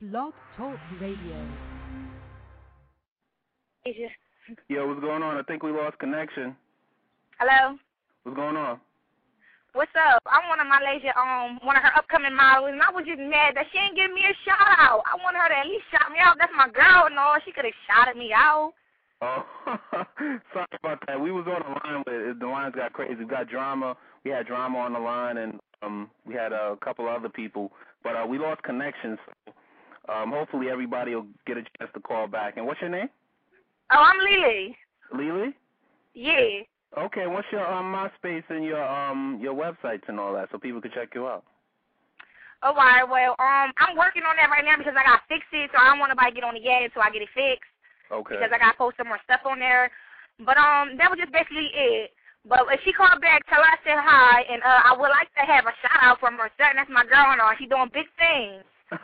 Blog Talk Radio. Yo, what's going on? I think we lost connection. Hello. What's going on? What's up? I'm one of my lady, um, one of her upcoming models, and I was just mad that she ain't give me a shout out. I want her to at least shout me out. That's my girl and all. She could have shouted me out. Oh, sorry about that. We was on the line, but the lines got crazy. We got drama. We had drama on the line, and um, we had a couple other people, but uh, we lost connection. So um, hopefully everybody will get a chance to call back. And what's your name? Oh, I'm Lily. Lily. Yeah. Okay. What's your um, MySpace and your um your websites and all that, so people can check you out? Oh, All right. Well, um, I'm working on that right now because I got to fix it, so I don't want nobody to get on the yet until I get it fixed. Okay. Because I got to post some more stuff on there. But um, that was just basically it. But if she called back, tell her I said hi, and uh, I would like to have a shout out from her son. That's my girl and all. She's doing big things.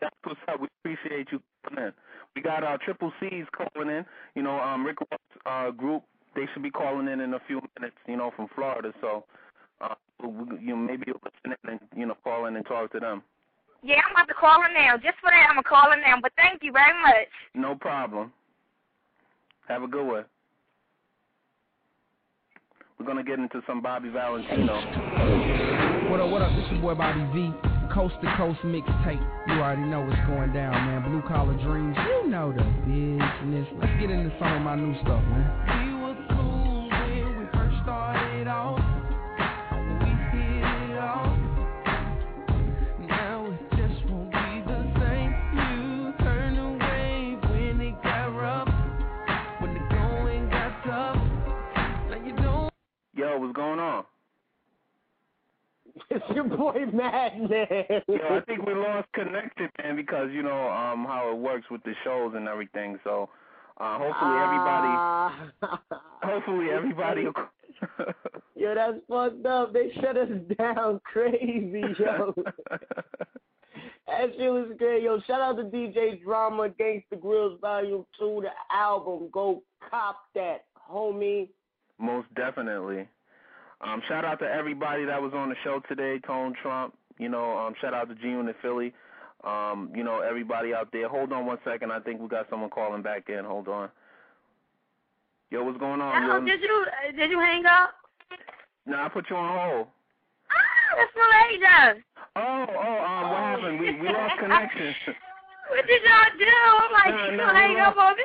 That's what's up. We appreciate you coming in. We got uh, Triple C's calling in. You know, um, Rick Ross uh, group. They should be calling in in a few minutes. You know, from Florida. So, uh, we, you know, maybe you'll listen in and you know call in and talk to them. Yeah, I'm about to call her now. Just for that, I'm gonna call her now. But thank you very much. No problem. Have a good one. We're gonna get into some Bobby Valentino. What up, what up? This your boy Bobby V. Coast to coast mixtape. You already know what's going down, man. Blue collar dreams. You know the business. Let's get into some of my new stuff, man. We were fools when we first started off. Your boy Madman. Yo, I think we lost connection, man, because you know um how it works with the shows and everything. So, uh hopefully everybody, Ah. hopefully everybody. Yo, that's fucked up. They shut us down crazy, yo. that shit was great. Yo, shout out to DJ Drama, Gangsta Grillz Volume 2, the album. Go cop that, homie. Most definitely. Um, shout out to everybody that was on the show today. Tone Trump. You know, um, shout out to G Unit Philly. Um, you know, everybody out there. Hold on one second. I think we got someone calling back in. Hold on. Yo, what's going on? Oh, did you uh, did you hang up? Nah, I put you on hold. Ah, that's lady. Oh, oh, um, what happened? We we lost connection. What did y'all do? I'm like, No, you no, gonna hang up on me?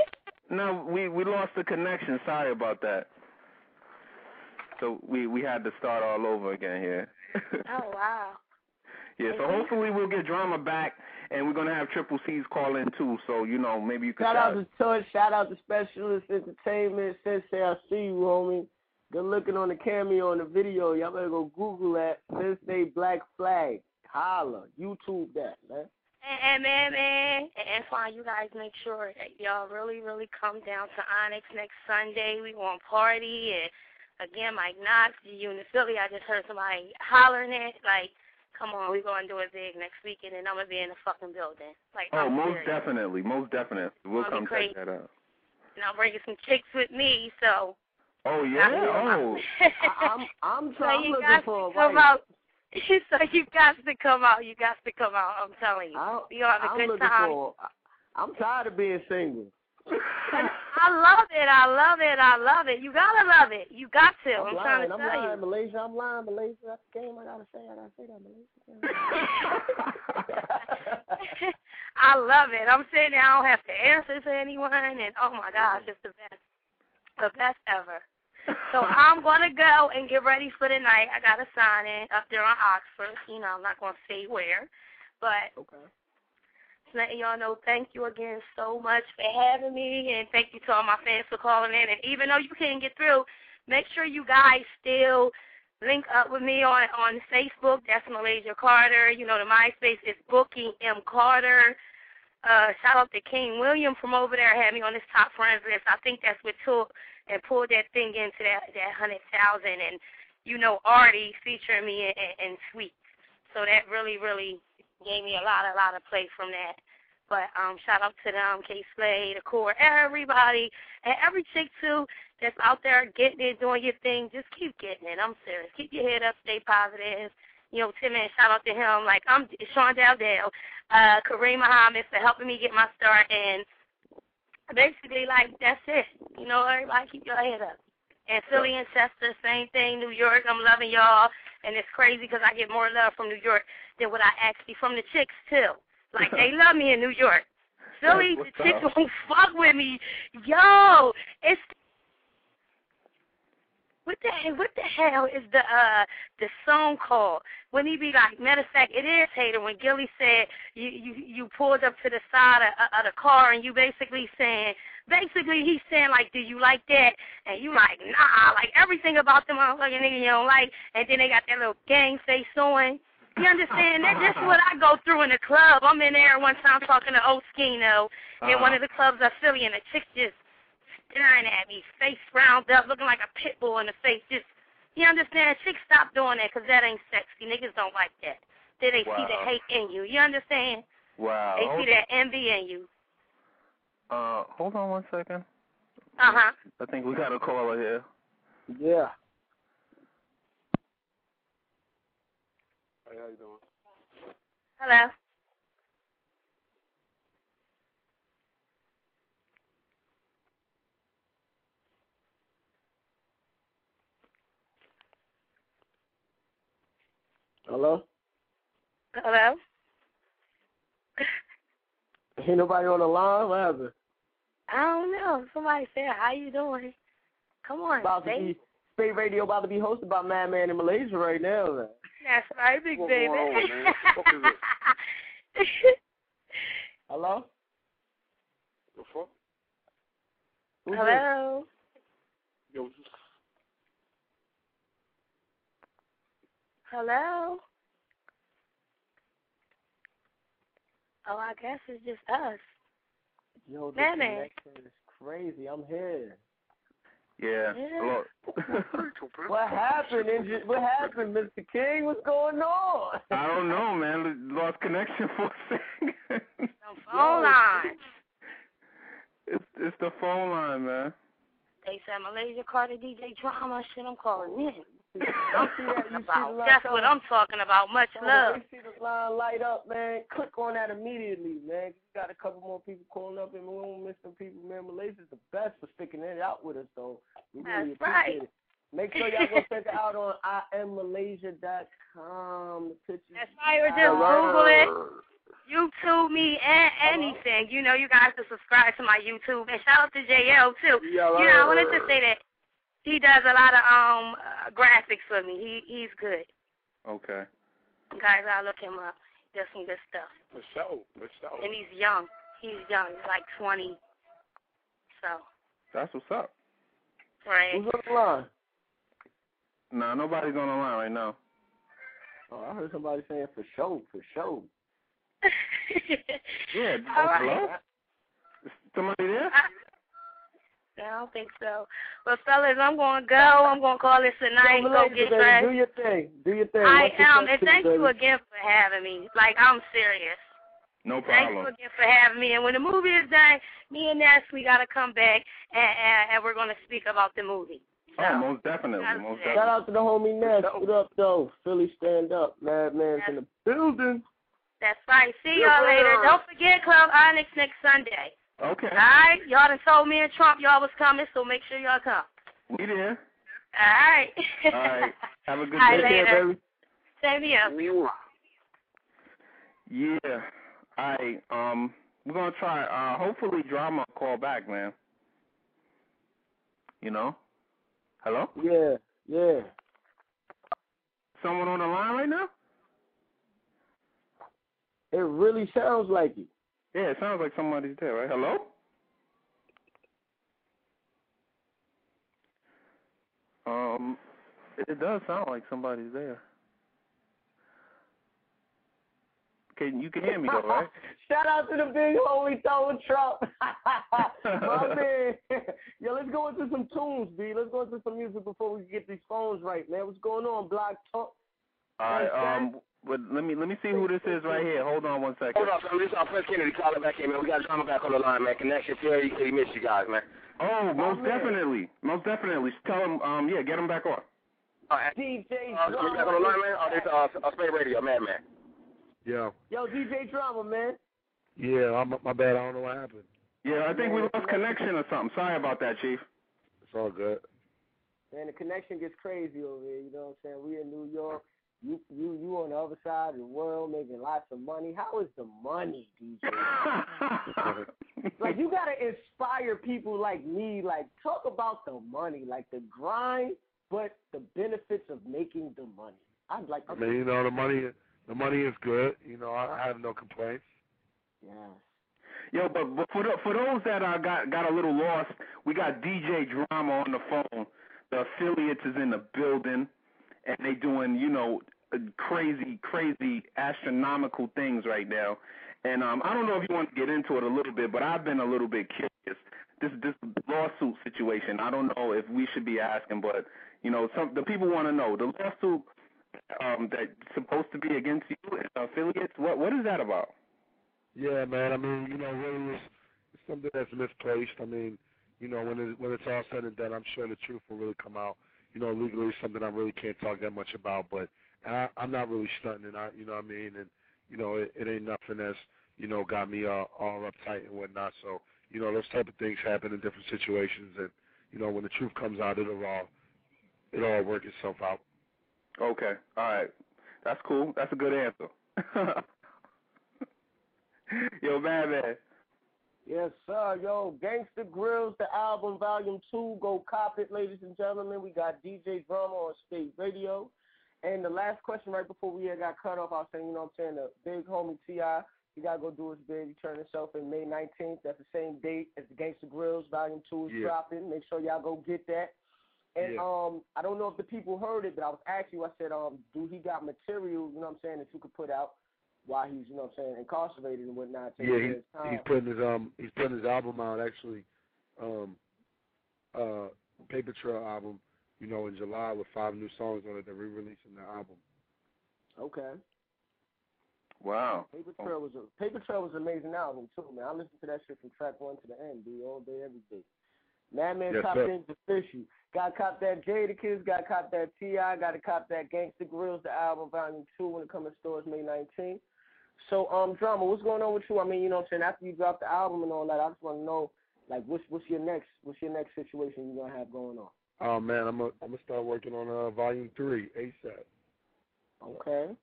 No, we we lost the connection. Sorry about that. So we we had to start all over again here. Oh wow. yeah, so hopefully we'll get drama back, and we're gonna have Triple C's call in too. So you know maybe you can Shout out to Touch, shout out to Specialist Entertainment. Sensei, I see you, homie. Good looking on the cameo on the video. Y'all better go Google that. Sensei Black Flag. Holla. YouTube that, man. And, and man, man, and Antoine, you guys make sure that y'all really, really come down to Onyx next Sunday. We want party and again, Mike Knox, you in the Philly. I just heard somebody hollering it. Like, come on, we gonna do it big next weekend, and I'm gonna be in the fucking building. Like, Oh, I'm most serious. definitely, most definitely. We'll That'd come check that out. And I'm bringing some chicks with me, so. Oh yeah. Oh. I'm I'm so you looking for to a come wife. out. so you got to come out. You got to come out. I'm telling you. I'm, We gonna have a I'm good time. for. I'm tired of being single. I love it. I love it. I love it. You gotta love it. You got to. I'm, I'm, lying. trying to I'm tell lying, you. Malaysia. I'm lying, Malaysia. That's the game. I gotta say. I gotta say that, Malaysia. I love it. I'm sitting there. I don't have to answer to anyone, and oh my gosh, it's the best, the best ever. So I'm gonna go and get ready for the night. I got to sign in up there on Oxford. You know, I'm not gonna say where, but okay. Letting y'all know thank you again so much for having me, and thank you to all my fans for calling in. And even though you can't get through, make sure you guys still link up with me on on Facebook. That's Malaysia Carter. You know, the MySpace is Booking M Carter. Uh, shout out to King William from over there. Had me on his top friends list. I think that's what took and pulled that thing into that that hundred thousand. And you know, Artie featuring me in, in, in Sweet. So that really, really gave me a lot, a lot of play from that. But um, shout out to them, K Slade, the core, everybody, and every chick too that's out there getting it, doing your thing. Just keep getting it. I'm serious. Keep your head up, stay positive. You know, Tim and shout out to him. Like I'm Sean Dowdell. uh, Kareem Muhammad for helping me get my start. And basically, like, that's it. You know, everybody keep your head up. And Philly and Chester, same thing. New York, I'm loving y'all. And it's crazy because I get more love from New York than what I actually from the chicks, too. Like, they love me in New York. Philly, the chicks won't fuck with me. Yo, it's what the what the hell is the uh the song called? When he be like, matter of fact, it is hater. When Gilly said you you you pulled up to the side of, of the car and you basically saying, basically he's saying like, do you like that? And you like, nah, like everything about them motherfucking nigga you don't like. And then they got that little gang face on. You understand? that, that's what I go through in the club. I'm in there one time talking to Oskino in uh-huh. one of the clubs of Philly, and the chick just staring at me, face round up, looking like a pit bull in the face. Just, you understand? Chicks, stop doing that because that ain't sexy. Niggas don't like that. They, they wow. see the hate in you. You understand? Wow. They see that envy in you. Uh, hold on one second. Uh huh. I think we got a caller here. Yeah. Hey, how you doing? Hello. Hello? Hello? Ain't nobody on the line? What happened? I don't know. Somebody said, how you doing? Come on, about to be, Spate Radio about to be hosted by Madman in Malaysia right now. Man. That's right, big baby. On, Hello? The fuck? Hello? Yo, Hello? Oh, I guess it's just us. Yo, the connection is crazy. I'm here. Yeah. yeah. what happened? What happened, Mr. King? What's going on? I don't know, man. Lost connection for a second. The phone line. It's it's the phone line, man. They said Malaysia Carter DJ drama shit. I'm calling in. That's what I'm talking about. Much love. You see the line light up, man. Click on that immediately, man. You got a couple more people calling up, and we won't miss some people, man. Malaysia's the best for sticking it out with us, though. We really That's right. it. Make sure y'all go check it out on immalaysia.com. The pictures. That's right. Or just Google it. YouTube me and anything. You know, you guys can subscribe to my YouTube. And shout out to JL, too. Yeah, you know, I wanted to say that he does a lot of um uh, graphics for me. He he's good. Okay. Guys, I'll look him up. He does some good stuff. For sure, for sure. And he's young. He's young. He's like twenty. So. That's what's up. Right. Who's on the line? Nah, nobody's on the line right now. Oh, I heard somebody saying for sure, for sure. yeah. All right. Hello? Is somebody there? I, I don't think so. But fellas, I'm gonna go. I'm gonna call this tonight. night. Yo, go get dressed. Do your thing. Do your thing. I What's am, and thank baby? you again for having me. Like I'm serious. No problem. Thank problem. you again for having me. And when the movie is done, me and Ness, we gotta come back and, and, and we're gonna speak about the movie. So, oh, most definitely, most definitely. Shout out to the homie Ness. What up, though? Philly stand up. Madman's in the building. That's right. See y'all later. Don't forget Club Onyx next Sunday. Okay. All right. Y'all done told me and Trump y'all was coming, so make sure y'all come. We there. All right. All right. Have a good All day. Right, later. baby. Same here. Yeah. All right. Um, we're gonna try. Uh, hopefully, drama call back, man. You know. Hello. Yeah. Yeah. Someone on the line right now? It really sounds like it. Yeah, it sounds like somebody's there, right? Hello? Um, it does sound like somebody's there. Can you can hear me though, right? Shout out to the big homie Donald Trump. My man. Yo, let's go into some tunes, B. Let's go into some music before we get these phones right, man. What's going on, Blog Talk? All right, um, but let me let me see who this is right here. Hold on one second. Hold on, fam. This is our Prince Kennedy calling back in, man. We got drama back on the line, man. Connection Fury City, miss you guys, man. Oh, most definitely, most definitely. Tell him, um, yeah, get him back on. All right. DJ uh, back on the line, man. Oh, this uh, uh Spate Radio, man, man. Yeah. Yo, DJ Drama, man. Yeah, I'm, my bad. I don't know what happened. Yeah, I think we lost connection or something. Sorry about that, Chief. It's all good. Man, the connection gets crazy over here. You know what I'm saying? We in New York. You you you on the other side of the world making lots of money. How is the money, DJ? like you gotta inspire people like me. Like talk about the money, like the grind, but the benefits of making the money. I'd like. To I mean, you know, the money the money is good. You know, I, I have no complaints. Yes. Yo, but, but for the, for those that uh, got got a little lost, we got DJ Drama on the phone. The affiliates is in the building, and they doing you know uh, crazy, crazy, astronomical things right now. And um, I don't know if you want to get into it a little bit, but I've been a little bit curious. This this lawsuit situation. I don't know if we should be asking, but you know, some the people want to know the lawsuit um, that's supposed to be against you and affiliates. What what is that about? Yeah, man. I mean, you know, really, it's, it's something that's misplaced. I mean, you know, when it, when it's all said and done, I'm sure the truth will really come out. You know, legally, it's something I really can't talk that much about, but I, I'm not really stunting. I, you know what I mean? And you know, it, it ain't nothing that's you know got me all, all uptight and whatnot. So, you know, those type of things happen in different situations, and you know, when the truth comes out, it'll all it'll all work itself out. Okay, all right, that's cool. That's a good answer. Yo, man, man. Yes, sir. Yo, Gangsta Grillz, the album, volume two. Go cop it, ladies and gentlemen. We got DJ Drama on Spate Radio. And the last question right before we got cut off, I was saying, you know what I'm saying, the big homie T.I., he got to go do his big. He turned himself in May 19th. That's the same date as the Gangsta Grillz, volume two is Yeah. dropping. Make sure y'all go get that. And Yeah. um, I don't know if the people heard it, but I was asking you, I said, um, do he got material, you know what I'm saying, that you could put out while he's, you know what I'm saying, incarcerated and whatnot? taking Yeah, his he's time? he's putting his um he's putting his album out actually, um, uh, Paper Trail album. You know, in July with five new songs on it. They're re-releasing the album. Okay. Wow. Paper Trail was a Paper Trail was an amazing album too, man. I listened to that shit from track one to the end, dude, all day, every day. Madman Yes, Top sir. Things official. Got to cop that Jadakiss, got to cop that T.I., got to cop that Gangsta Grillz, the album, volume two, when it comes to stores May 19th. So, um, Drama, what's going on with you? I mean, you know what I'm saying, after you drop the album and all that, I just want to know, like, what's what's your next what's your next situation you're going to have going on? Oh man, I'm gonna I'm gonna start working on uh volume three ASAP. Okay.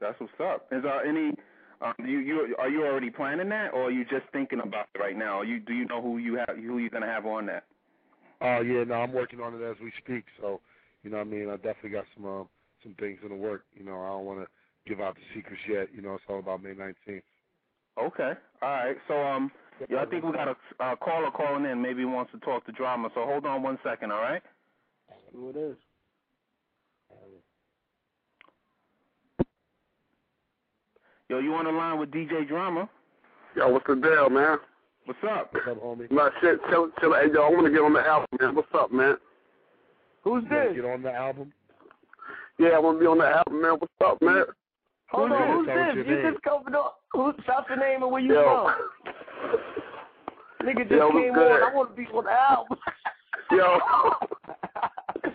That's what's up. Is there any? Um, you you are you already planning that, or are you just thinking about it right now? Are you do you know who you have who you're gonna have on that? Oh yeah, no, I'm working on it as we speak. So, you know, what I mean, I definitely got some um some things in the work. You know, I don't want to give out the secrets yet. You know, it's all about May 19th. Okay. All right. So um, yeah, I think we got a uh, caller calling in. Maybe he wants to talk to drama. So hold on one second. All right. Who it is? Yo, you on the line with DJ Drama? Yo, what's the deal, man? What's up? What's up, homie? Nah, shit, chill, chill. Hey, yo, I want to get on the album, man. What's up, man? Who's You this? get on the album? Yeah, I want to be on the album, man. What's up, man? Hold on, who's this? You name. just coming on. Who, shout your name and where you Yo. from. Nigga just Yo, came good? on. I want to be on the album. Yo.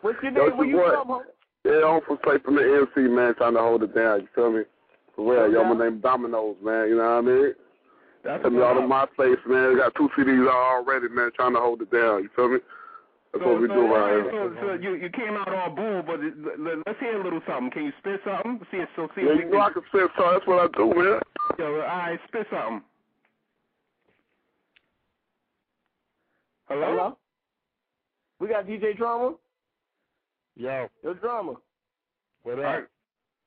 What's your Yo, name? Where you boy. from? homie? Yeah, I'm from straight from the MC, man, trying to hold it down. You feel me? For real, yo, Okay. my name Dominoes, man. You know what I mean? That's Send me all to my face, man. Got two CDs already, man, trying to hold it down. You feel me? That's so, what we so, do around right, here. so, so you you came out all bull, but it, let, let's hear a little something. Can you spit something? See it. So see Yeah, if we you know I can spit, so that's what I do, man. Yo, all right, spit something. Hello? Hello? We got DJ Drama. Yo, Yo, Drama. what All up? right.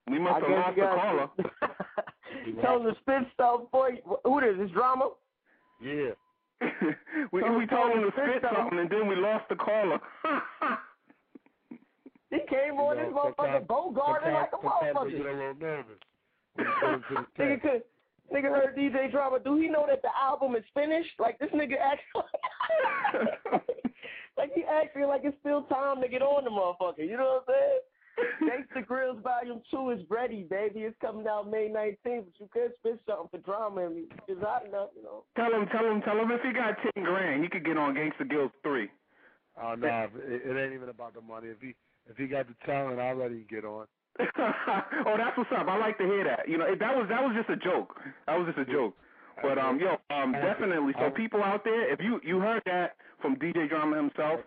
We must have guess lost the caller. Tell him to spit stuff, boy. Who this? Is Drama? Yeah. we Tell- we tell told him him to to spit spit something. something, and then we lost the caller. He came on this You know, motherfucker sometimes- Bogarting like a I motherfucker. get a little nervous. when you go into the Nigga could, nigga heard DJ Drama. Do he know that the album is finished? Like this nigga actually, like he actually like it's still time to get on the motherfucker. You know what I'm saying? Gangsta Grillz Volume Two is ready, baby. It's coming out May 19th. But you could spit something for drama and it's hot enough, you know. tell him, tell him, tell him if he got ten grand, he could get on Gangsta Guild three. Oh no, it, it ain't even about the money. If he if he got the talent, I'll let him get on. oh, that's what's up. I like to hear that. You know, that was that was just a joke. That was just a joke. But um, yo, um, definitely. So people out there, if you you heard that from DJ Drama himself,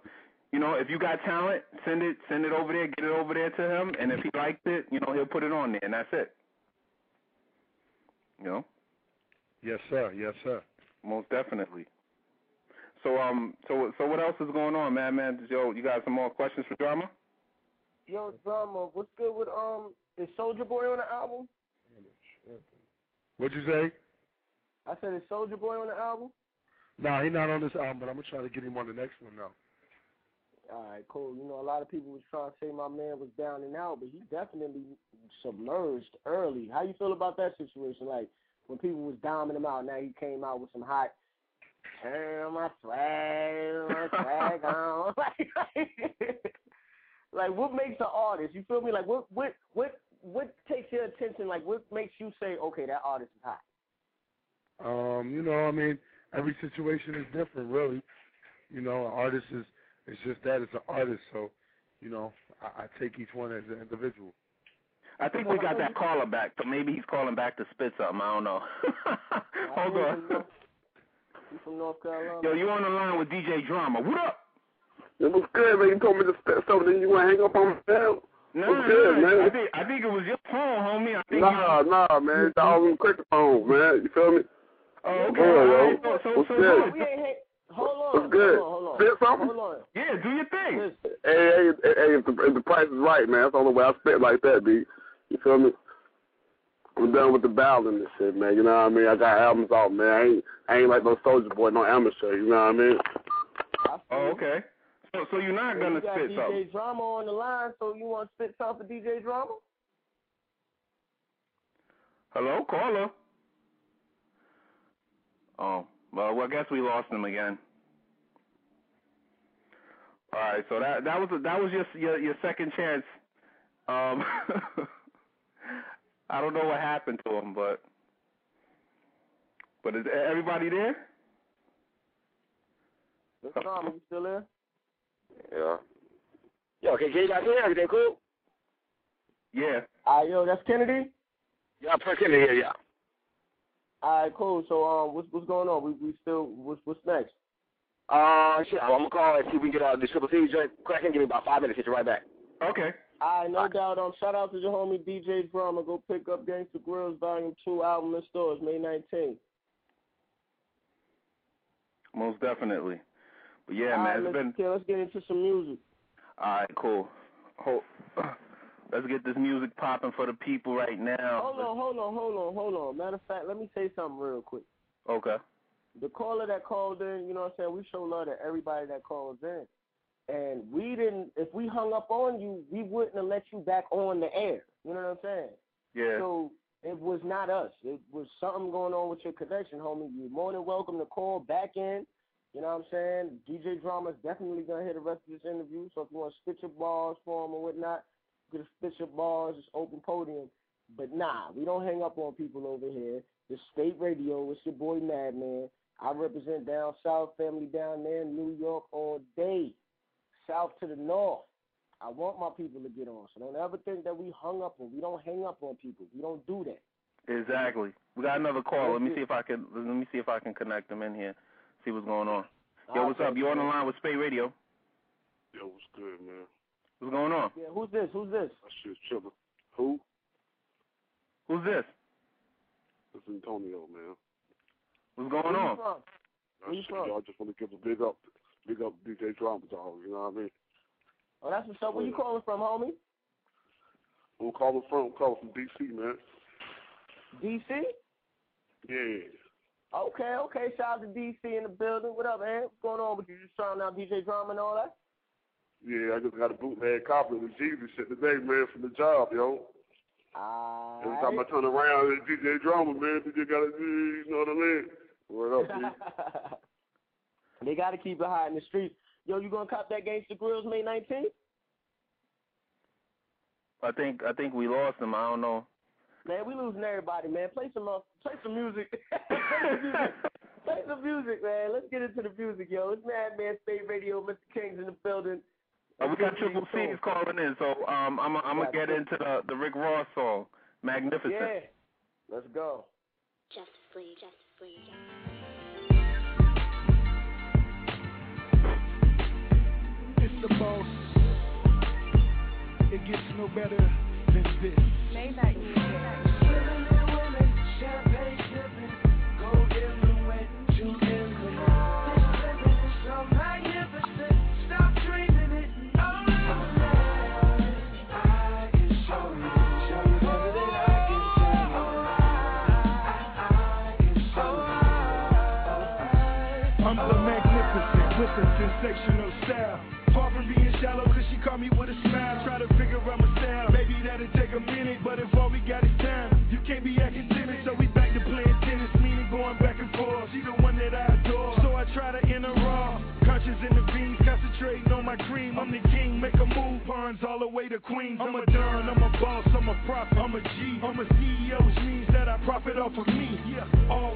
you know, if you got talent, send it send it over there, get it over there to him, and if he likes it, you know, he'll put it on there, and that's it. You know. Yes, sir. Yes, sir. Most definitely. So um, so so what else is going on, man? Man, yo, you got some more questions for Drama? Yo, drama, what's good with um? Is Soulja Boy on the album? What'd you say? I said, is Soulja Boy on the album? Nah, he's not on this album, but I'm gonna try to get him on the next one now. All right, cool. You know, a lot of people was trying to say my man was down and out, but he definitely submerged early. How you feel about that situation? Like when people was downing him out, now he came out with some hot turn my flag, my flag on. like, what makes an artist? You feel me? Like, what, what, what, what takes your attention? Like, what makes you say, okay, that artist is hot? Um, you know, I mean, every situation is different, really. You know, an artist is it's just that it's an artist, so you know, I, I take each one as an individual. I think we got that caller back, so maybe he's calling back to spit something. I don't know. Hold on. You from North Carolina? Yo, you on the line with DJ Drama. What up? It was good, man. You told me to spit something, then you want to hang up on me now? No, What's no, good, no. man? I think I think it was your phone, homie. I think Nah, nah, man. It's all on cricket phone, man. You feel me? you. Oh, okay. Yeah, All yo. right. So, so, What's so good? good. We ain't hang- Hold on. What's good? Hold on. Hold on. Spit something? Hold on. Yeah, do your thing. Hey, hey, hey, hey, if the, if the price is right, man, that's the only way I spit like that, B. You feel me? I'm done with the battling and shit, man. You know what I mean? I got albums out, man. I ain't, I ain't like no Soulja Boy, no amateur. You know what I mean? Oh, okay. So, so you're not gonna you got spit DJ something? Drama on the line, so you want to spit something for DJ Drama? Hello, caller. Oh, well, well, I guess we lost him again. All right, so that that was that was just your your second chance. Um, I don't know what happened to him, but but is everybody there? Mr. Drama, you still there? Yeah. Yo, okay, can you guys hear everything cool? Yeah. All right, yo, that's Kennedy. Yeah, I'm pretty here, yeah. All right, cool. So, um, what's what's going on? We we still what's what's next? Uh, shit, I'm gonna call and see if we can get uh, the triple C joint cracking. Give me about five minutes. Hit you right back. Okay. All right, no doubt. Um, shout out to your homie DJ Drama. Go pick up Gangsta Grillz Volume Two album in stores May 19th. Most definitely. But yeah, All right, man, it's let's, been okay, let's get into some music. all right. Cool. Ho- Let's get this music popping for the people right now. Hold on, hold on, hold on, hold on. Matter of fact, let me say something real quick. Okay. The caller that called in, you know what I'm saying, we show love to everybody that calls in. And we didn't if we hung up on you, we wouldn't have let you back on the air. You know what I'm saying? Yeah. So it was not us. It was something going on with your connection, homie. You're more than welcome to call back in. You know what I'm saying? DJ Drama's definitely gonna hear the rest of this interview. So if you want to spit your balls for him or whatnot, you can spit your balls. It's open podium. But nah, we don't hang up on people over here. The Spate radio, it's your boy Madman. I represent down south, family down there in New York all day, south to the north. I want my people to get on. So don't ever think that we hung up on. We don't hang up on people. We don't do that. Exactly. We got another call. Let me see if I can let me see if I can connect them in here. See what's going on. Yo, what's up? You on the line with Spate Radio? Yo, what's good, man? What's going on? Yeah, who's this? Who's this? That shit's chillin'. Who? Who's this? It's Antonio, man. What's going Where you on? from? Where you from? y'all just want to give a big up, big up DJ Drama dog. You know what I mean? Oh, that's what's up. Where you calling from, homie? I'm calling from, I'm calling from DC, man. DC? Yeah. Okay, okay. Shout out to DC in the building. What up, man? What's going on with you? Just trying out DJ Drama and all that? Yeah, I just got a bootleg copy of the Jeezy shit today, man, from the job, yo. All Every time I turn around, it's DJ Drama, man. DJ got to, you know what I mean? What up, B? they got to keep it hot in the streets. Yo, you gonna cop that Gangsta Grillz May 19th? I think I think we lost him. I don't know. Man, we losing everybody, man. Play some uh, play some music. play some music. Play some music, man. Let's get into the music, yo. It's Madman Spate Radio, Mr. King's in the building. Uh, we got Triple C's calling in, so um, I'm I'm gonna get into the the Rick Ross song, Magnificent. Yeah, let's go. Just free, just It's the boss. It gets no better than this. A sensational style. Far from being shallow, cause she caught me with a smile. Try to figure out my style. Maybe that'll take a minute, but if all we got is time, you can't be acting timid. So we back to playing tennis, meaning going back and forth. She the one that I adore. So I try to enter raw. Conscious in the beans, concentrating on my cream. I'm the king, make a move, pawns all the way to Queens. I'm a don, I'm a boss, I'm a prophet, I'm a G. I'm a CEO, which means that I profit off of me. Yeah, all white tees still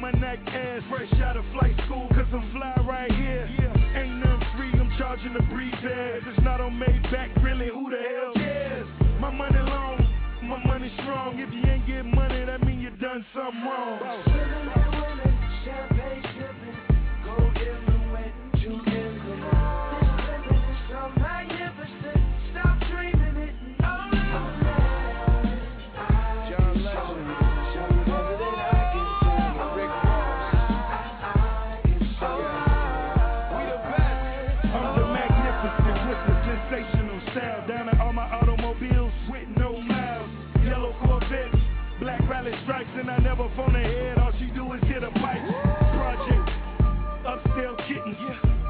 my neck ass. Fresh out of flight school, cause I'm fly right here. Yeah, ain't nothing free, I'm charging the breeze ads. It's not on Maybach, really, who the hell cares? My money long, my money strong. If you ain't get money, that mean you done something wrong. Never phone ahead. All she do is hit a pipe. Project, upscale kittens.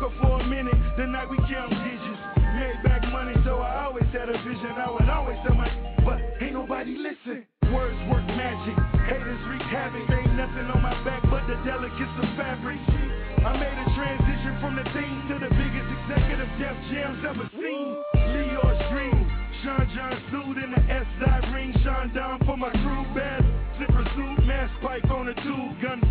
Go for a minute, the night we count digits. Made back money, so I always had a vision. I would always tell my, but ain't nobody listen. Words work magic, haters wreak havoc. Ain't nothing on my back but the delicates of fabric. I made a transition from the team to the biggest executive Def Jam's ever seen. Leo's dream, Sean John suit in the S dot ring. Sean down for my crew, pipe on the tube, gunplay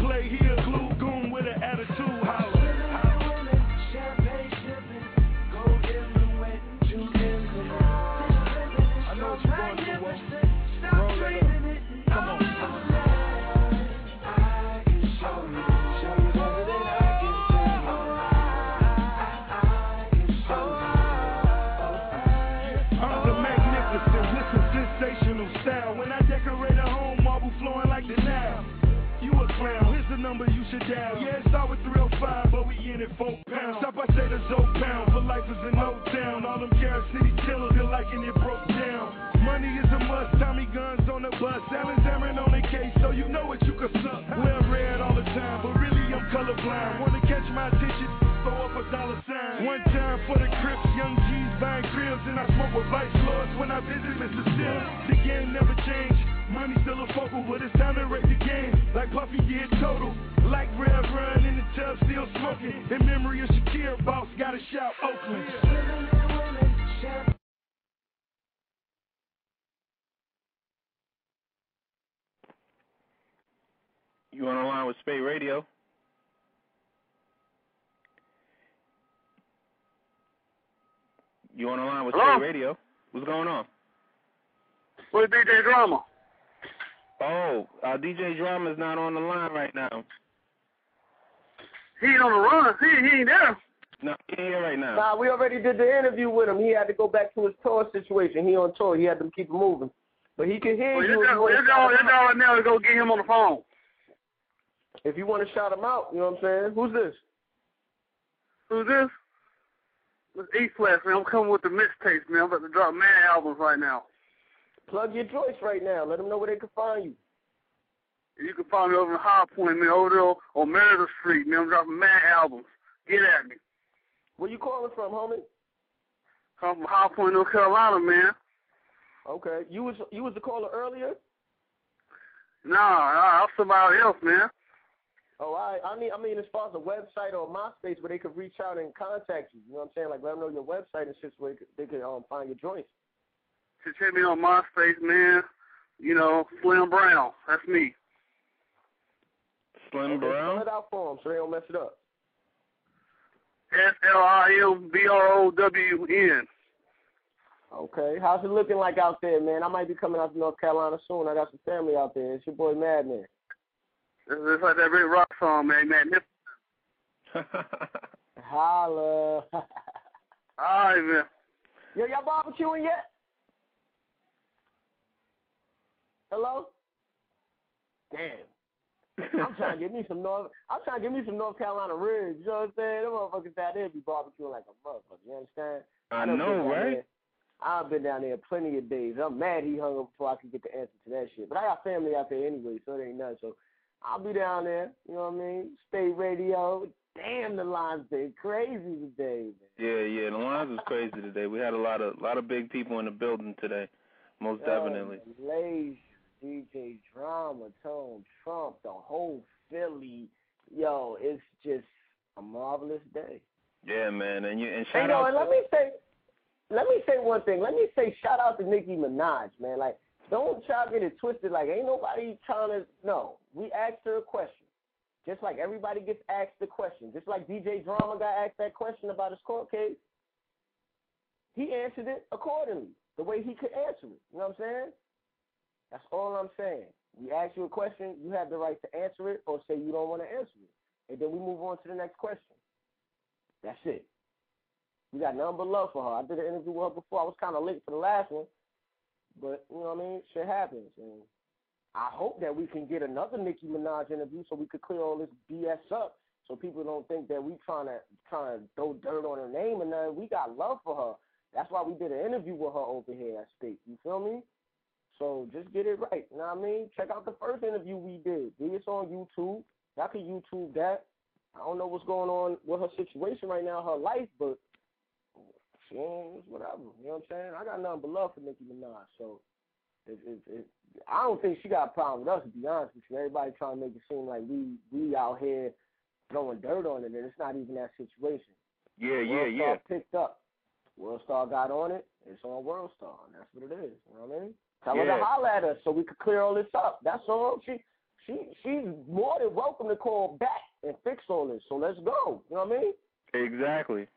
should. Yeah, it's with 305, but we in it four pounds. Stop, I say the Zoe pound, for life is in no town. All them Carol City killers, feel like it broke down. Money is a must, Tommy guns on the bus. Alan Zarin on the case, so you know what you can suck. Wear red all the time, but really I'm colorblind. Wanna catch my attention, throw up a dollar sign. One time for the Crips, young G's buying cribs, and I smoke with Vice Lords when I visit Mr. Sims. The game never changed. Money still a focal, but it's time to rate the game. Like Puffy did total. Like Rev Run in the tub, still smoking. In memory of Shakur, boss, gotta shout Oakland. You on the line with Spate Radio? You on the line with Hello? Spate Radio? What's going on? Where's DJ Drama? Oh, uh, DJ is not on the line right now. He ain't on the run. He, he ain't there. No, he ain't here right now. Nah, we already did the interview with him. He had to go back to his tour situation. He on tour. He had to keep it moving. But he can hear Well, you it's if you want it's to all, shout it's him out. all right now to go get him on the phone. If you want to shout him out, you know what I'm saying? Who's this? Who's this? This E Flash, man. I'm coming with the mixtapes, man. I'm about to drop mad albums right now. Plug your joints right now. Let them know where they can find you. You can find me over in High Point, man, over there on Meredith Street, man. I'm dropping mad albums. Get at me. Where you calling from, homie? I'm from High Point, North Carolina, man. Okay. You was you was the caller earlier? Nah, nah, I'm somebody else, man. Oh, I I mean I mean as far as a website or MySpace where they could reach out and contact you. You know what I'm saying? Like let them know your website and shit so they could, they could um find your joints. Just hit me on MySpace, man. You know, Slim Brown. That's me. Slim okay, Brown? Spell it out for them so they don't mess it up. S L I M B R O W N. Okay, how's it looking like out there, man? I might be coming out to North Carolina soon. I got some family out there. It's your boy Madman. It's, it's like that Rick Ross song, man. Man, this. Holla. All right, man. Yo, y'all barbecuing yet? Hello? Damn. I'm trying to get me some North. I'm trying to get me some North Carolina ribs. You know what I'm saying? Them motherfuckers out there be barbecuing like a motherfucker. You understand? I know, right? there- I've been down there plenty of days. I'm mad he hung up before I could get the answer to that shit. But I got family out there anyway, so it ain't nothing. So I'll be down there. You know what I mean? Spate radio. Damn, the lines been crazy today, man. Yeah, yeah. The lines was crazy today. We had a lot of lot of big people in the building today. Most oh, definitely. Oh, Malaysia, DJ Drama, Tone Trump, the whole Philly. Yo, it's just a marvelous day. Yeah, man. And you and shout yo, out. and let me say, let me say one thing. Let me say, shout out to Nicki Minaj, man. Like, don't try to get it twisted. Like, ain't nobody trying to. No, we asked her a question, just like everybody gets asked the question. Just like DJ Drama got asked that question about his court case, he answered it accordingly, the way he could answer it. You know what I'm saying? That's all I'm saying. We ask you a question, you have the right to answer it, or say you don't want to answer it, and then we move on to the next question. That's it. We got nothing but love for her. I did an interview with her before. I was kind of late for the last one, but you know what I mean. Shit happens, and I hope that we can get another Nicki Minaj interview so we could clear all this BS up, so people don't think that we trying to trying to throw dirt on her name and nothing. We got love for her. That's why we did an interview with her over here at Spate. You feel me? So just get it right. You know what I mean? Check out the first interview we did. It's on YouTube. Y'all can YouTube that. I don't know what's going on with her situation right now, her life, but she ain't whatever. You know what I'm saying? I got nothing but love for Nicki Minaj. So it, it, it, I don't think she got a problem with us. To be honest with you, everybody trying to make it seem like we we out here throwing dirt on it, and it's not even that situation. Yeah, yeah, World yeah. Star picked up. World Star got on it. It's on World Star, and that's what it is. You know what I mean? Tell her to holler at us so we could clear all this up. That's all. She she she's more than welcome to call back and fix all this. So let's go. You know what I mean? Exactly.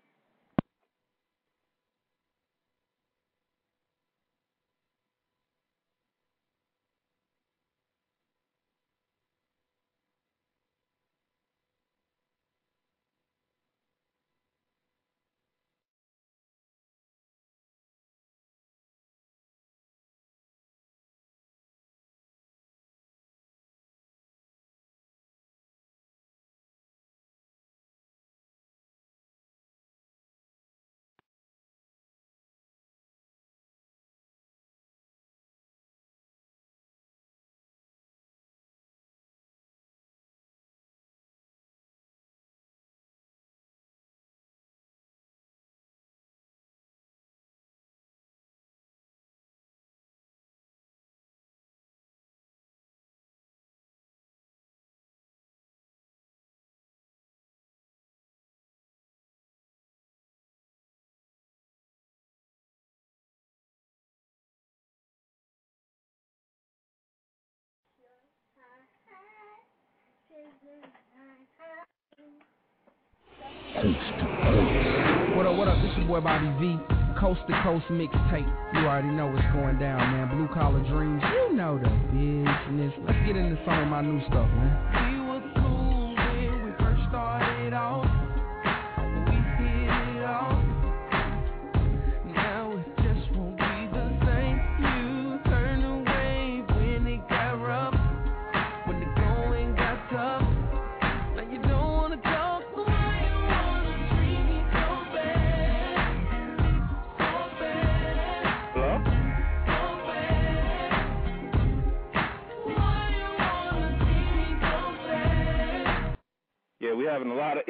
What up, what up? This your boy Bobby V. Coast to coast mixtape. You already know what's going down, man. Blue collar dreams. You know the business. Let's get into some of my new stuff, man.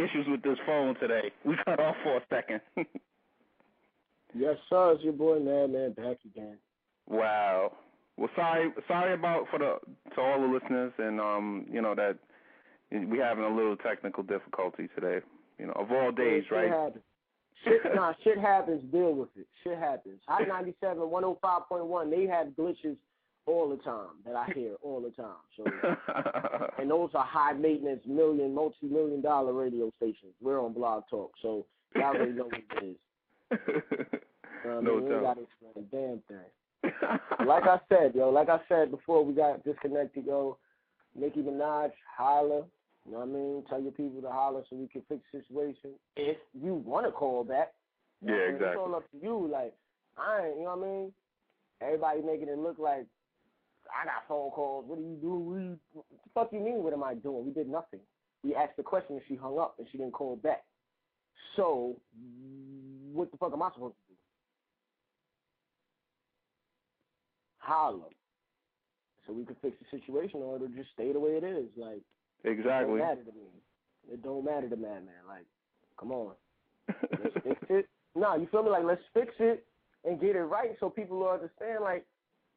Issues with this phone today. We cut off for a second. Yes, sir. It's your boy Madman back again. wow. Well, sorry, sorry about for the to all the listeners, and um, you know that we having a little technical difficulty today. You know, of all days, shit right? Happens. Shit, nah, shit happens. Deal with it. Shit happens. Hot 97, 105.1. They had glitches all the time that I hear all the time. So, and those are high maintenance, million, multi million dollar radio stations. We're on Blog Talk, so y'all already know what it is. You know what I No mean? we ain't got to explain a damn thing. like I said, yo, like I said before we got disconnected, yo, Nicki Minaj, holla. You know what I mean? Tell your people to holler so we can fix the situation. If you want to call back. Yeah, I mean? It's exactly. all up to you. Like, I ain't, you know what I mean? Everybody making it look like I got phone calls. What do you do? What, you, what the fuck you mean? What am I doing? We did nothing. We asked the question and she hung up and she didn't call back. So, what the fuck am I supposed to do? Holla. So we can fix the situation or it'll just stay the way it is. Like, Exactly. it don't matter to me. It don't matter to Madman. Like, come on. Let's fix it. Nah, you feel me? Like, let's fix it and get it right so people will understand. Like,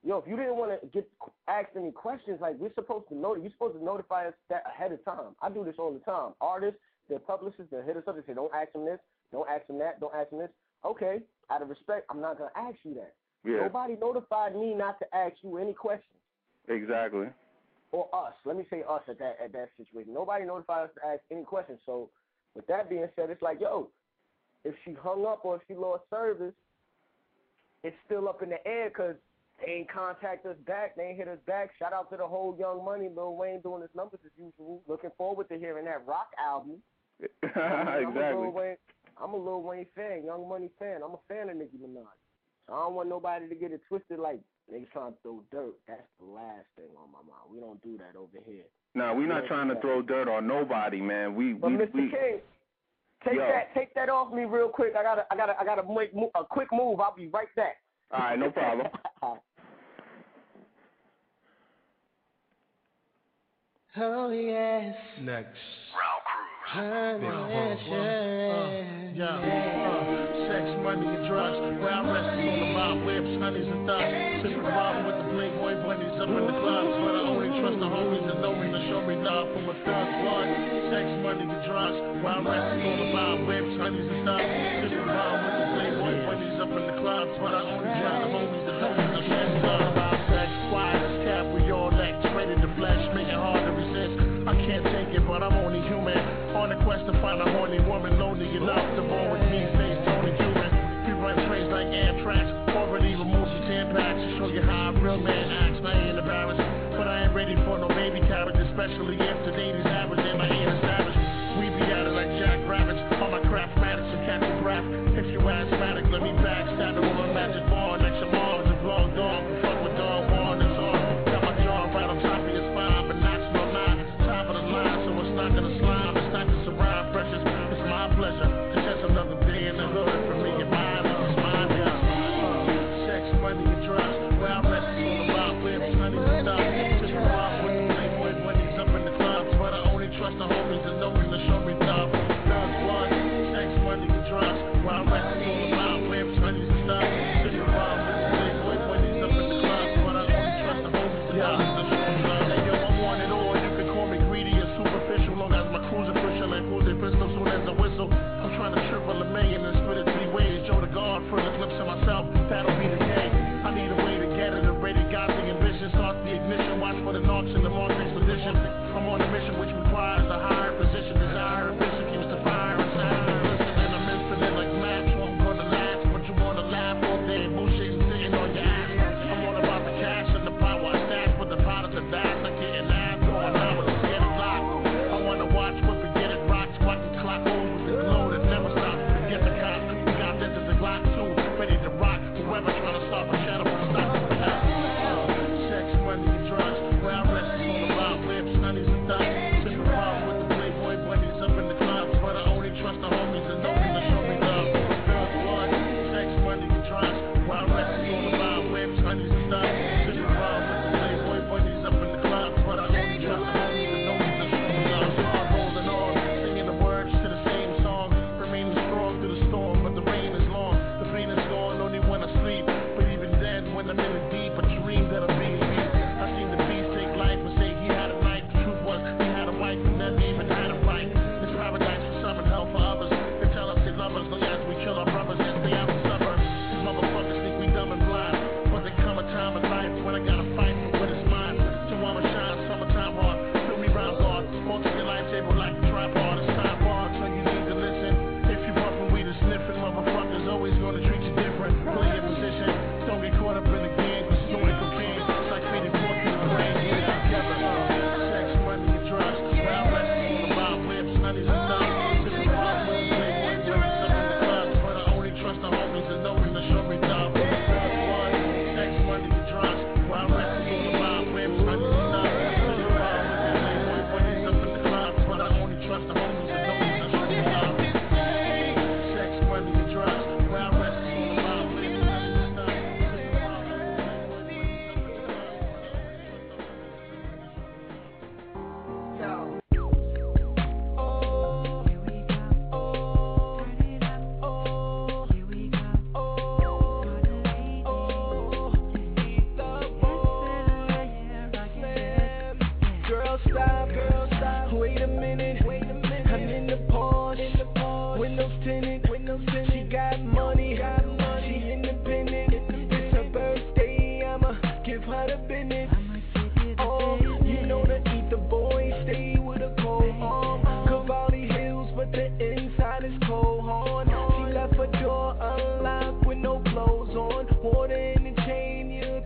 yo, if you didn't want to get asked any questions, like, we're supposed to know. You're supposed to notify us that ahead of time. I do this all the time. Artists, their publishers, they hit us up and say, don't ask them this, don't ask them that, don't ask them this. Okay, out of respect, I'm not gonna ask you that. Yeah. Nobody notified me not to ask you any questions Exactly. or us. Let me say us at that at that situation. Nobody notified us to ask any questions. So with that being said, it's like, yo, if she hung up or if she lost service, it's still up in the air because they ain't contact us back. They ain't hit us back. Shout out to the whole Young Money, Lil Wayne doing his numbers as usual. Looking forward to hearing that rock album. I'm a exactly. Wayne, I'm a Lil Wayne fan, Young Money fan. I'm a fan of Nicki Minaj. So I don't want nobody to get it twisted like niggas trying to throw dirt. That's the last thing on my mind. We don't do that over here. Nah, we're not trying to throw dirt on nobody, man. We But we Mr. we King, take Yo. that take that off me real quick. I gotta I gotta I gotta make mo- a quick move. I'll be right back. All right, no problem. Oh yes. Next. Oh, yes, yes. Yeah, uh, sex, money, and drugs. Where I rest is all about whips, honeys, and thugs. Sipping rum with the Playboy bunnies up in the clubs. But I only trust the homies that know me to show me love from a thug's blood. Sex, money, and drugs. Where I rest is all about whips, honeys, and thugs. Find a horny woman, lonely enough to bond with me, name's Tony Cuban. We run trains like Amtrak, removed the ten packs to show you how a real man acts. I ain't embarrassed, but I ain't ready for no baby carriage, especially if the date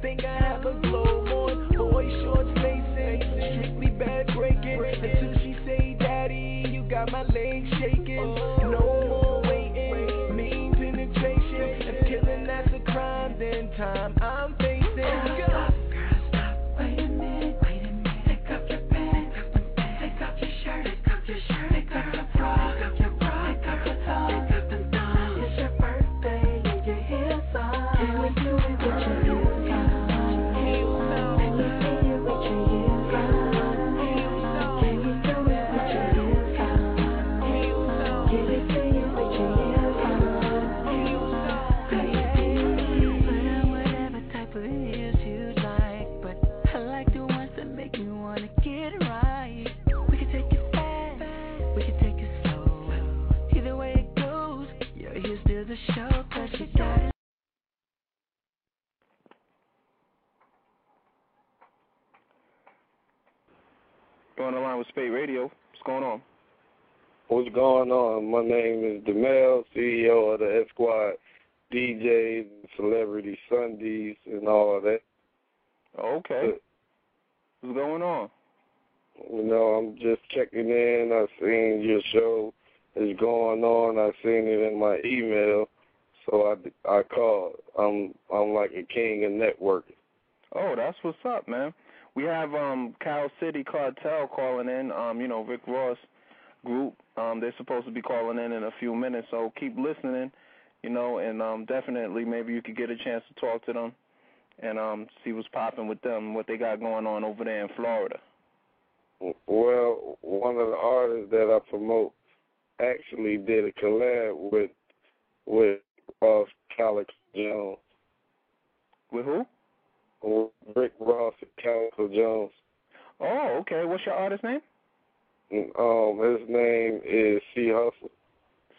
think I have a glow on. Boy shorts lacing, strictly bad breaking. Until she say, Daddy, you got my legs shaking. Oh, that's what's up, man. We have um Carol City Cartel calling in. Um, you know Rick Ross group. Um, they're supposed to be calling in in a few minutes, so keep listening. You know, and um definitely maybe you could get a chance to talk to them and um see what's popping with them, what they got going on over there in Florida. Well, one of the artists that I promote actually did a collab with with Ross Calico Jones. With who? Rick Ross and Calico Jones. Oh, okay. What's your artist name? Um, his name is C Hustle.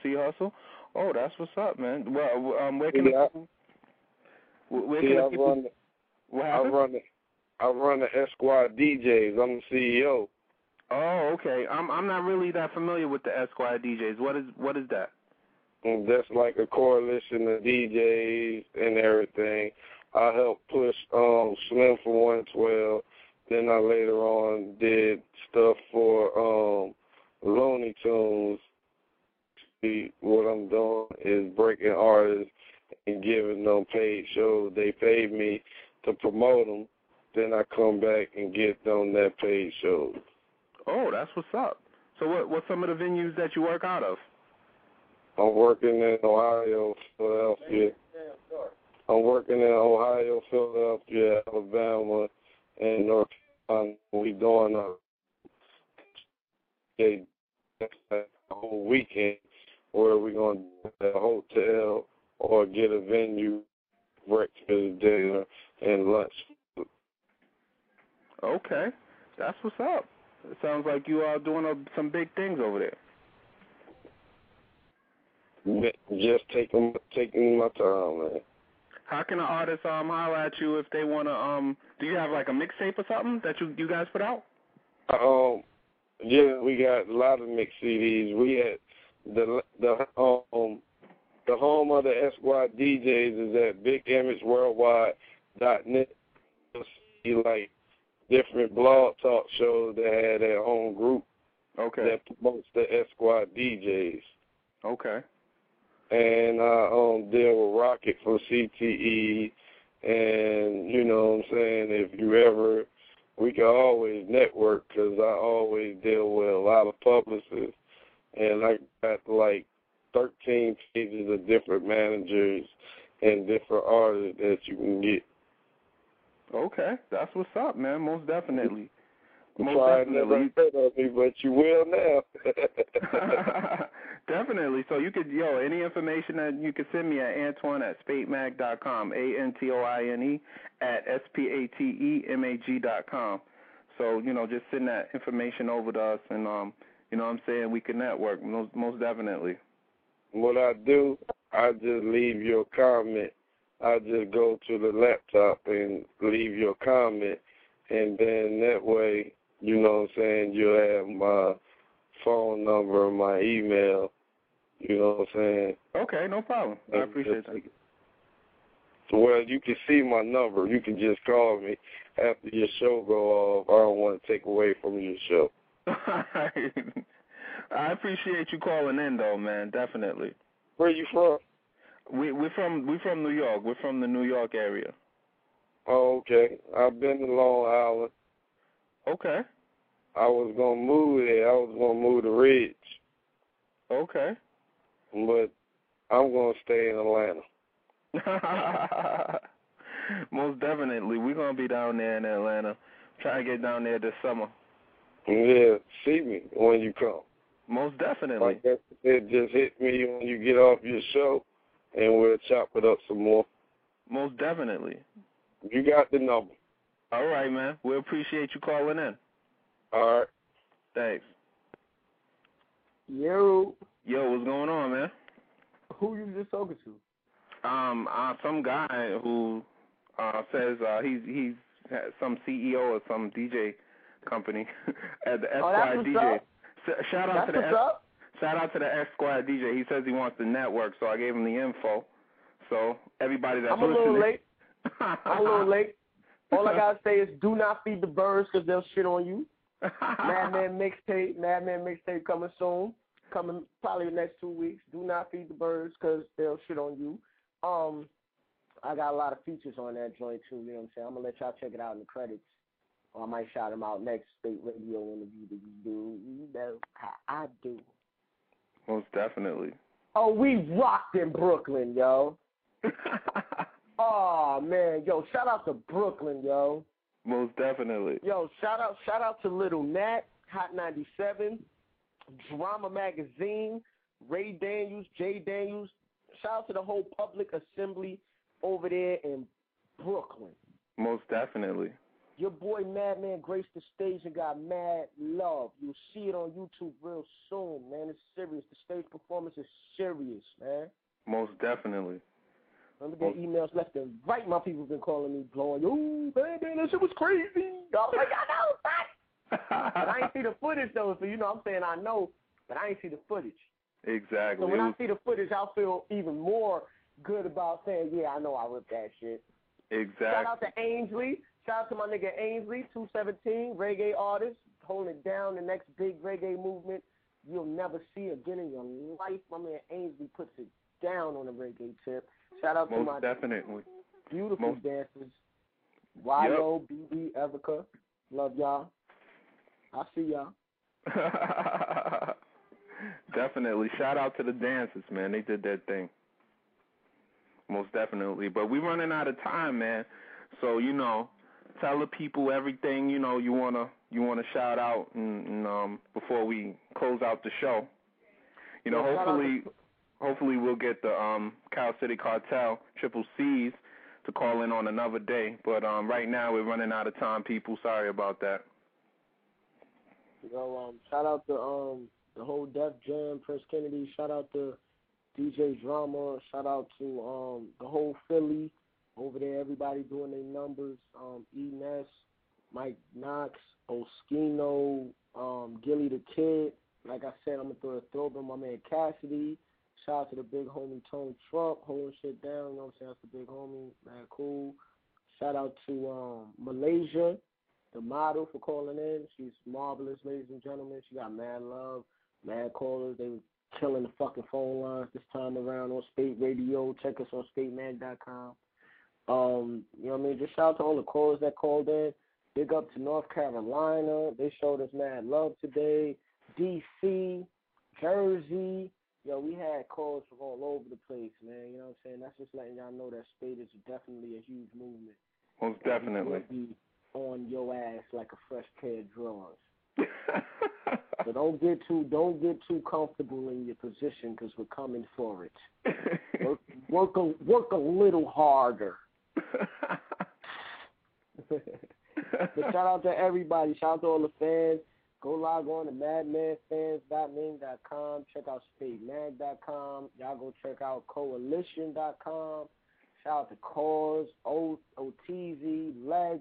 C Hustle. Oh, that's what's up, man. Well, um, where can Yeah, where where can the I people? run, what I run the, I run the Esquire DJs. I'm the CEO. Oh, okay. I'm I'm not really that familiar with the Esquire DJs. What is what is that? And that's like a coalition of DJs and everything. I helped push um Slim for 112. Then I later on did stuff for um Looney Tunes. See, What I'm doing is breaking artists and giving them paid shows. They paid me to promote them. Then I come back and get them that paid shows. Oh, that's what's up. So what what's some of the venues that you work out of? I'm working in Ohio, Philadelphia. I'm working in Ohio, Philadelphia, Alabama, and North Carolina. We doing a, a, a whole weekend where we're going to a hotel or get a venue, breakfast, dinner, and lunch. Okay, that's what's up. It sounds like you are doing uh some big things over there. Just taking taking my time, man. How can an artist um holler at you if they wanna um do you have like a mixtape or something that you you guys put out? Um, yeah, we got a lot of mixed CDs. We had the the um the home of the Esquire DJs is at BigImageWorldwide.net. You'll see like different blog talk shows that had their own group Okay. that promotes the Esquire DJs. Okay. And I um deal with Rocket for CTE, and you know what I'm saying. If you ever, we can always network because I always deal with a lot of publicists, and I got like 13 pages of different managers and different artists that you can get. Okay. That's what's up, man. Most definitely. Most Probably never definitely. heard of me, but you will now. Definitely. So you could, yo, any information that you could send me at Antoine at spatemag.com, A N T O I N E at S P A T E M A G dot com. So you know, just send that information over to us, and um, you know, what I'm saying we can network most most definitely. What I do, I just leave your comment. I just go to the laptop and leave your comment, and then that way, you know what I'm saying, you'll have my phone number, my email, you know what I'm saying. Okay, no problem. I appreciate that. Well, you can see my number. You can just call me after your show go off. I don't want to take away from your show. I appreciate you calling in, though, man. Definitely. Where are you from? We we're from we're from New York. We're from the New York area. Oh, okay. I've been to Long Island. Okay. I was gonna move there. I was gonna move to Ridge. Okay. But I'm gonna stay in Atlanta. Most definitely, we're gonna be down there in Atlanta. Try to get down there this summer. Yeah, see me when you come. Most definitely. Like I said, just hit me when you get off your show, and we'll chop it up some more. Most definitely. You got the number. All right, man. We appreciate you calling in. All right. Thanks. Yo. Yo, what's going on, man? Who you just talking to? Um, uh, some guy who uh says uh he's he's some CEO of some DJ company at the Oh, Esquire what's DJ. S- shout out That's to the S- shout out to the Esquire DJ. He says he wants the network, so I gave him the info. So everybody that's I'm a little late. I'm a little late. All I gotta say is, do not feed the birds because they'll shit on you. Madman mixtape, Madman mixtape coming soon, coming probably the next two weeks. Do not feed the birds because they'll shit on you. Um, I got a lot of features on that joint too. You know what I'm saying? I'm gonna let y'all check it out in the credits, or I might shout them out next Spate radio interview that we do. You know how I do. most definitely. Oh, we rocked in Brooklyn, yo. oh man, yo, shout out to Brooklyn, yo. Most definitely. Yo, shout out, shout out to Little Nat, Hot 97, Drama Magazine, Ray Daniels, Jay Daniels. Shout out to the whole public assembly over there in Brooklyn. Most definitely. Your boy Madman graced the stage and got mad love. You'll see it on YouTube real soon, man. It's serious. The stage performance is serious, man. Most definitely. Let me get emails left and right. My people been calling me, blowing, ooh, man, man, that shit was crazy. I was like, I know, but I ain't see the footage though, so you know I'm saying I know, but I ain't see the footage. Exactly. So when It I see the footage, I'll feel even more good about saying, yeah, I know I ripped that shit. exactly. Shout out to Ainsley. Shout out to my nigga Ainsley, 217, reggae artist, holding it down, the next big reggae movement you'll never see again in your life. My man Ainsley puts it down on the reggae tip. Shout out to Most my definitely. beautiful Most- dancers. YO, BB, Evica. Love y'all. I see y'all. definitely. Shout out to the dancers, man. They did their thing. Most definitely. But we're running out of time, man. So, you know, tell the people everything, you know, you wanna you wanna shout out and, and um before we close out the show. You know, Yeah, shout out hopefully hopefully we'll get the um Carol City Cartel Triple C's to call in on another day. But um right now we're running out of time, people. Sorry about that. You know, um, shout out to um the whole Def Jam, Prince Kennedy. Shout out to DJ Drama. Shout out to um the whole Philly over there. Everybody doing their numbers. Um, E Ness, Mike Knox, Oschino, um, Gillie the Kid. Like I said, I'm gonna throw a throwback. My man Cassidy. Shout out to the big homie Tone Trump holding shit down. You know what I'm saying? That's the big homie. Man, cool. Shout out to um Malaysia the model for calling in. She's marvelous, ladies and gentlemen. She got mad love, mad callers. They were killing the fucking phone lines this time around on Spate Radio. Check us on SpateMag.com. Um, you know what I mean? Just shout out to all the callers that called in. Big up to North Carolina. They showed us mad love today. DC, Jersey. Yo, we had calls from all over the place, man. You know what I'm saying? That's just letting y'all know that Spate is definitely a huge movement. Most definitely. be on your ass like a fresh pair of drawers. so don't get too don't get too comfortable in your position because we're coming for it. Work work a work a little harder. but shout out to everybody. Shout out to all the fans. Go log on to madmanfans.ning.com. Check out spatemag.com. Y'all go check out coalition.com. Shout out to Cause, o- OTZ, Lex,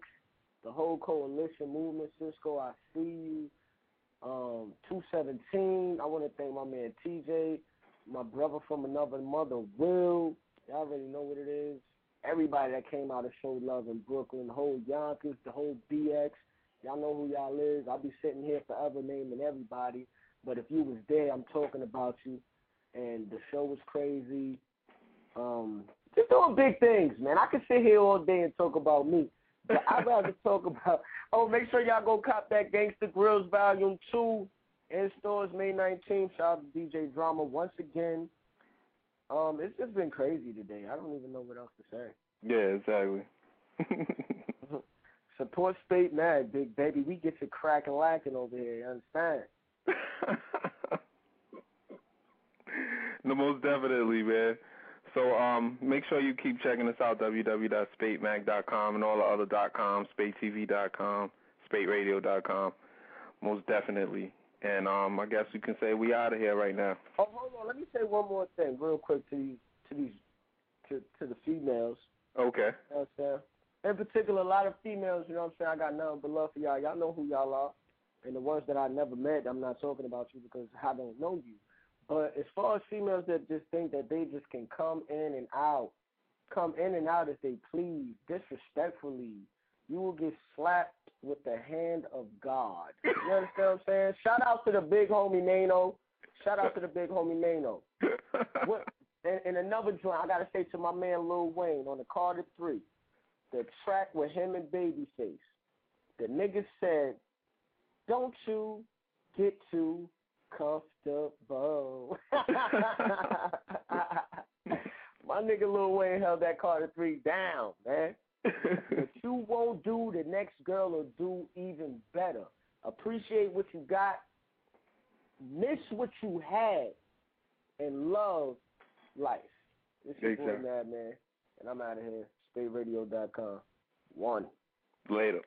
the whole coalition movement. Cisco, I see you. Um, 217. I want to thank my man TJ, my brother from another mother, Will. Y'all already know what it is. Everybody that came out and showed love in Brooklyn, the whole Yonkers, the whole BX. Y'all know who y'all is. I'll be sitting here forever naming everybody. But if you was there, I'm talking about you. And the show was crazy. Um, just doing big things, man. I could sit here all day and talk about me. But I'd rather talk about oh make sure y'all go cop that Gangsta Grillz Volume Two in stores May nineteenth. Shout out to DJ Drama once again. Um, it's just been crazy today. I don't even know what else to say. Yeah, exactly. Support Spate Mag, big baby. We get you cracking lacking over here, you understand? no, most definitely, man. So um, make sure you keep checking us out, www.spatemag.com and all the other dot .com, spatetv.com, spateradio.com, most definitely. And um, I guess we can say we out of here right now. Oh, hold on. Let me say one more thing real quick to these, to these, to, to the females. Okay. You know what I'm saying? In particular, a lot of females, you know what I'm saying? I got nothing but love for y'all. Y'all know who y'all are. And the ones that I never met, I'm not talking about you because I don't know you. But as far as females that just think that they just can come in and out, come in and out as they please, disrespectfully, you will get slapped with the hand of God. You understand what I'm saying? Shout out to the big homie Nano. Shout out to the big homie Nano. What, and, and another joint, I gotta say to my man Lil Wayne on the Carter Three, the track with him and Babyface. The nigga said, "Don't you get too comfortable." my nigga Lil Wayne held that Carter Three down, man. what you won't do, the next girl will do even better. Appreciate what you got, miss what you had, and love life. This is Exactly. Boy Mad Man, and I'm out of here. SpateRadio.com. One. Later.